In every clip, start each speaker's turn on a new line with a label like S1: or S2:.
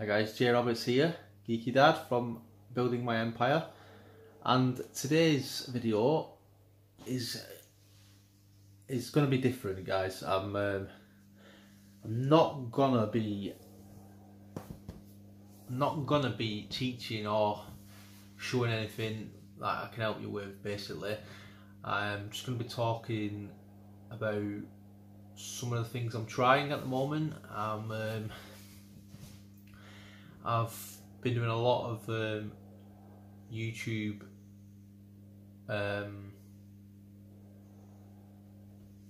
S1: Hi guys, Jay Roberts here, Geeky Dad from Building My Empire, and today's video is is going to be different, guys. I'm um, I'm not gonna be not gonna be teaching or showing anything that I can help you with. Basically, I'm just going to be talking about some of the things I'm trying at the moment. Um, I've been doing a lot of um, YouTube um,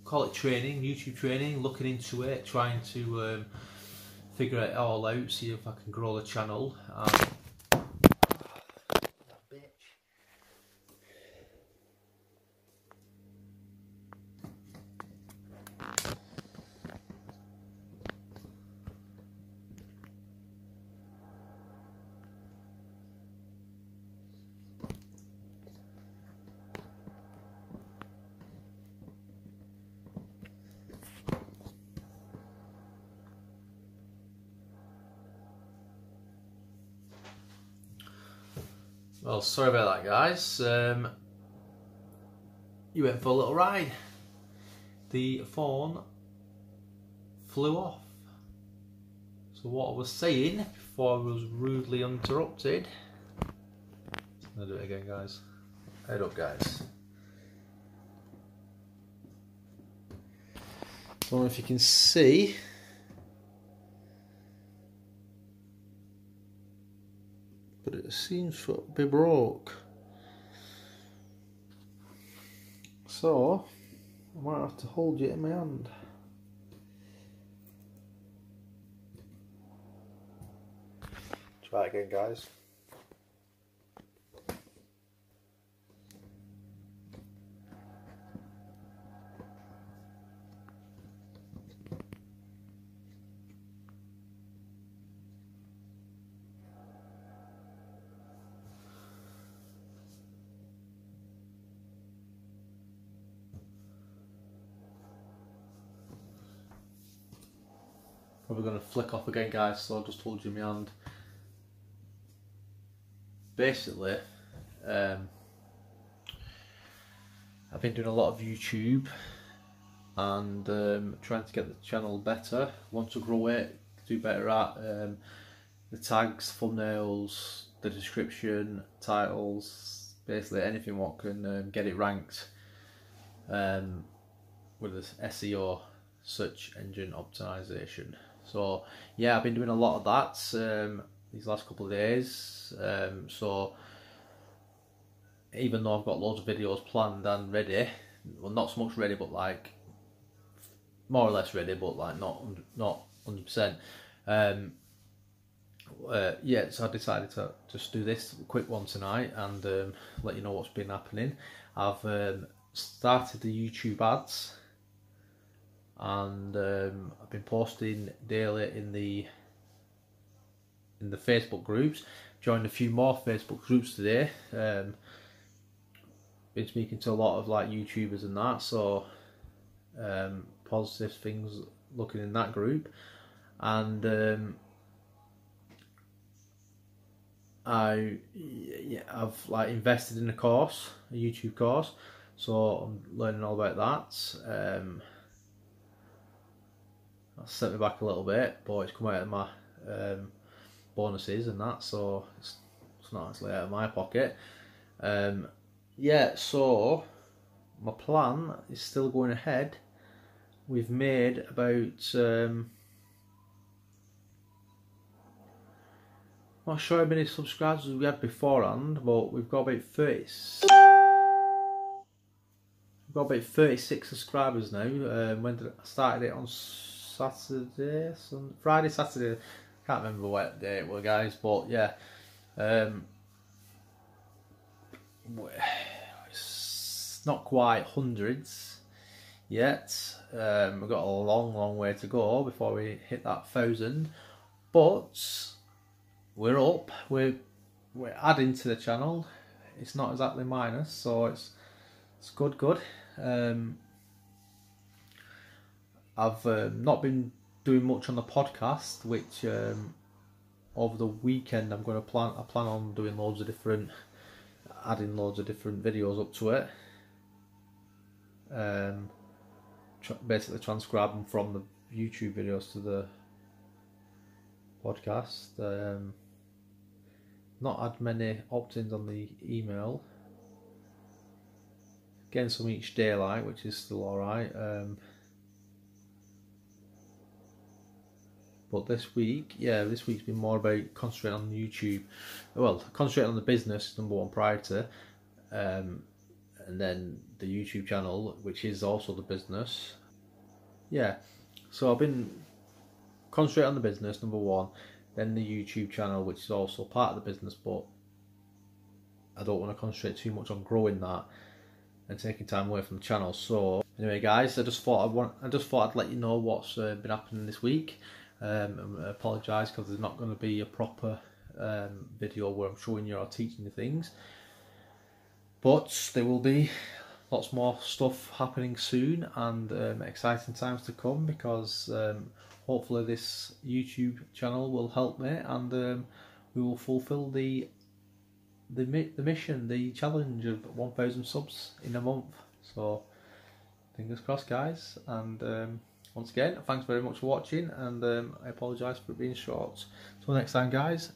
S1: call it training, YouTube training, looking into it, trying to um, figure it all out, see if I can grow the channel. Um, Well, sorry about that, guys. Um, you went for a little ride. The phone flew off. So what I was saying before I was rudely interrupted. I'm gonna do it again, guys. Head up, guys. Don't know if you can see. but it seems to be broke. So, I might have to hold you in my hand. Try again, guys. Probably going to flick off again guys so I'll just hold you in my hand. Basically, um, I've been doing a lot of YouTube and um, trying to get the channel better, want to grow it, do better at um, the tags, thumbnails, the description, titles, basically anything what can um, get it ranked um, with this SEO search engine optimization. So yeah, I've been doing a lot of that um, these last couple of days. Um, so even though I've got loads of videos planned and ready, well not so much ready, but like more or less ready, but like not not hundred percent. Um, uh, yeah, so I decided to just do this quick one tonight and um, let you know what's been happening. I've um, started the YouTube ads and um, I've been posting daily in the in the Facebook groups. Joined a few more Facebook groups today. Um, been speaking to a lot of like YouTubers and that, so um, positive things looking in that group, and um, I yeah I've like invested in a course, a YouTube course, so I'm learning all about that. Um, that set me back a little bit, but it's come out of my um, bonuses and that, so it's, it's not actually out of my pocket. Um, yeah, so my plan is still going ahead. We've made about um, not sure how many subscribers we had beforehand, but we've got about 30. We've got about 36 subscribers now. Um, when I started it on Saturday, Sunday, Friday, Saturday. Can't remember what day it was, guys, but yeah. Um, it's not quite hundreds yet. Um, we've got a long, long way to go before we hit that thousand, but we're up. We're we're adding to the channel. It's not exactly minus, so it's it's good, good. Um, I've um, not been doing much on the podcast, which um, over the weekend I'm going to plan I plan on doing loads of different adding loads of different videos up to it. Um, tr- basically transcribe them from the YouTube videos to the podcast. Um, not had many opt-ins on the email. Getting some each day like which is still alright. Um, But this week, yeah, this week's been more about concentrating on YouTube. Well, concentrating on the business, number one priority, um, and then the YouTube channel, which is also the business. Yeah, so I've been concentrating on the business, number one, then the YouTube channel, which is also part of the business, but I don't want to concentrate too much on growing that and taking time away from the channel. So anyway, guys, I just thought I want I just thought I'd let you know what's uh, been happening this week. Um, I apologise because there's not going to be a proper um, video where I'm showing you or teaching you things. But there will be lots more stuff happening soon and um, exciting times to come because um, hopefully this YouTube channel will help me and um, we will fulfil the the the mission, the challenge of 1,000 subs in a month. So fingers crossed, guys, and. Once again, thanks very much for watching, and um, I apologise for being short. Till next time, guys.